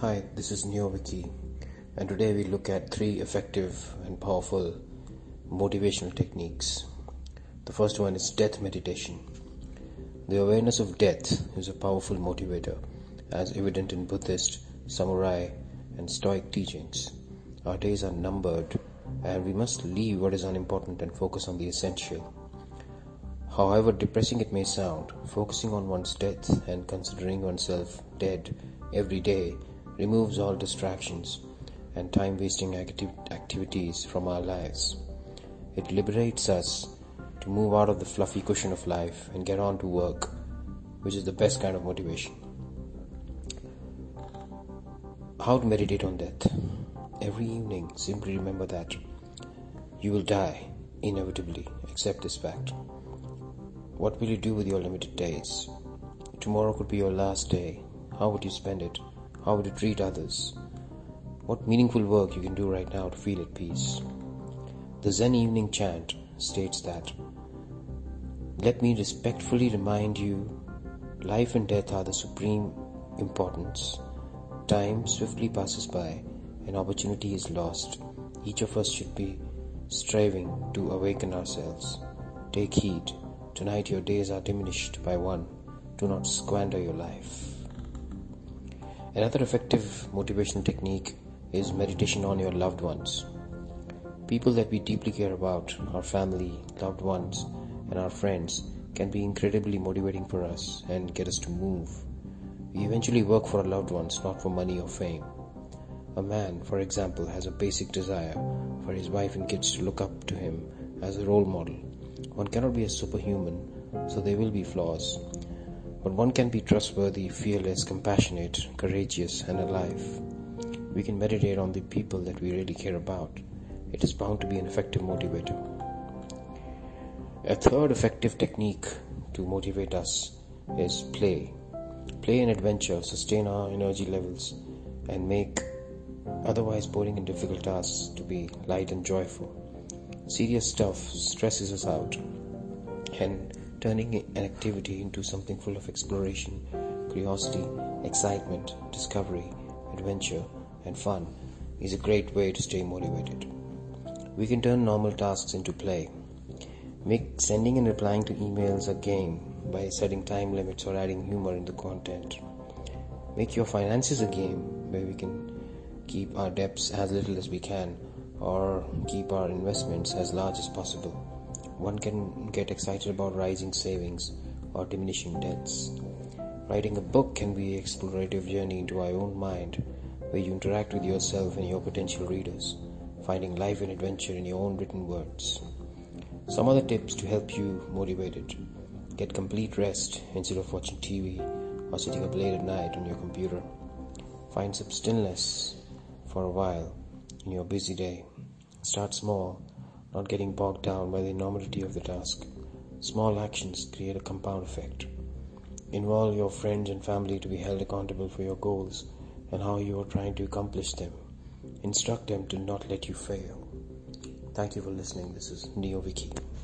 Hi, this is NeoViky, and today we look at three effective and powerful motivational techniques. The first one is death meditation. The awareness of death is a powerful motivator, as evident in Buddhist, samurai, and Stoic teachings. Our days are numbered, and we must leave what is unimportant and focus on the essential. However depressing it may sound, focusing on one's death and considering oneself dead every day removes all distractions and time wasting activities from our lives. It liberates us to move out of the fluffy cushion of life and get on to work, which is the best kind of motivation. How to meditate on death? Every evening, simply remember that you will die inevitably. Accept this fact. What will you do with your limited days? Tomorrow could be your last day. How would you spend it? How you treat others? What meaningful work you can do right now to feel at peace? The Zen evening chant states that let me respectfully remind you life and death are the supreme importance. Time swiftly passes by and opportunity is lost. Each of us should be striving to awaken ourselves. Take heed Tonight your days are diminished by one. Do not squander your life. Another effective motivational technique is meditation on your loved ones. People that we deeply care about, our family, loved ones, and our friends, can be incredibly motivating for us and get us to move. We eventually work for our loved ones, not for money or fame. A man, for example, has a basic desire for his wife and kids to look up to him as a role model. One cannot be a superhuman, so there will be flaws. But one can be trustworthy, fearless, compassionate, courageous, and alive. We can meditate on the people that we really care about. It is bound to be an effective motivator. A third effective technique to motivate us is play. Play and adventure sustain our energy levels and make otherwise boring and difficult tasks to be light and joyful. Serious stuff stresses us out, and turning an activity into something full of exploration, curiosity, excitement, discovery, adventure, and fun is a great way to stay motivated. We can turn normal tasks into play. Make sending and replying to emails a game by setting time limits or adding humor in the content. Make your finances a game where we can keep our debts as little as we can or keep our investments as large as possible. One can get excited about rising savings or diminishing debts. Writing a book can be an explorative journey into our own mind where you interact with yourself and your potential readers, finding life and adventure in your own written words. Some other tips to help you motivated. Get complete rest instead of watching TV or sitting up late at night on your computer. Find some stillness for a while in your busy day. Start small, not getting bogged down by the enormity of the task. Small actions create a compound effect. Involve your friends and family to be held accountable for your goals and how you are trying to accomplish them. Instruct them to not let you fail. Thank you for listening. This is NeoViky.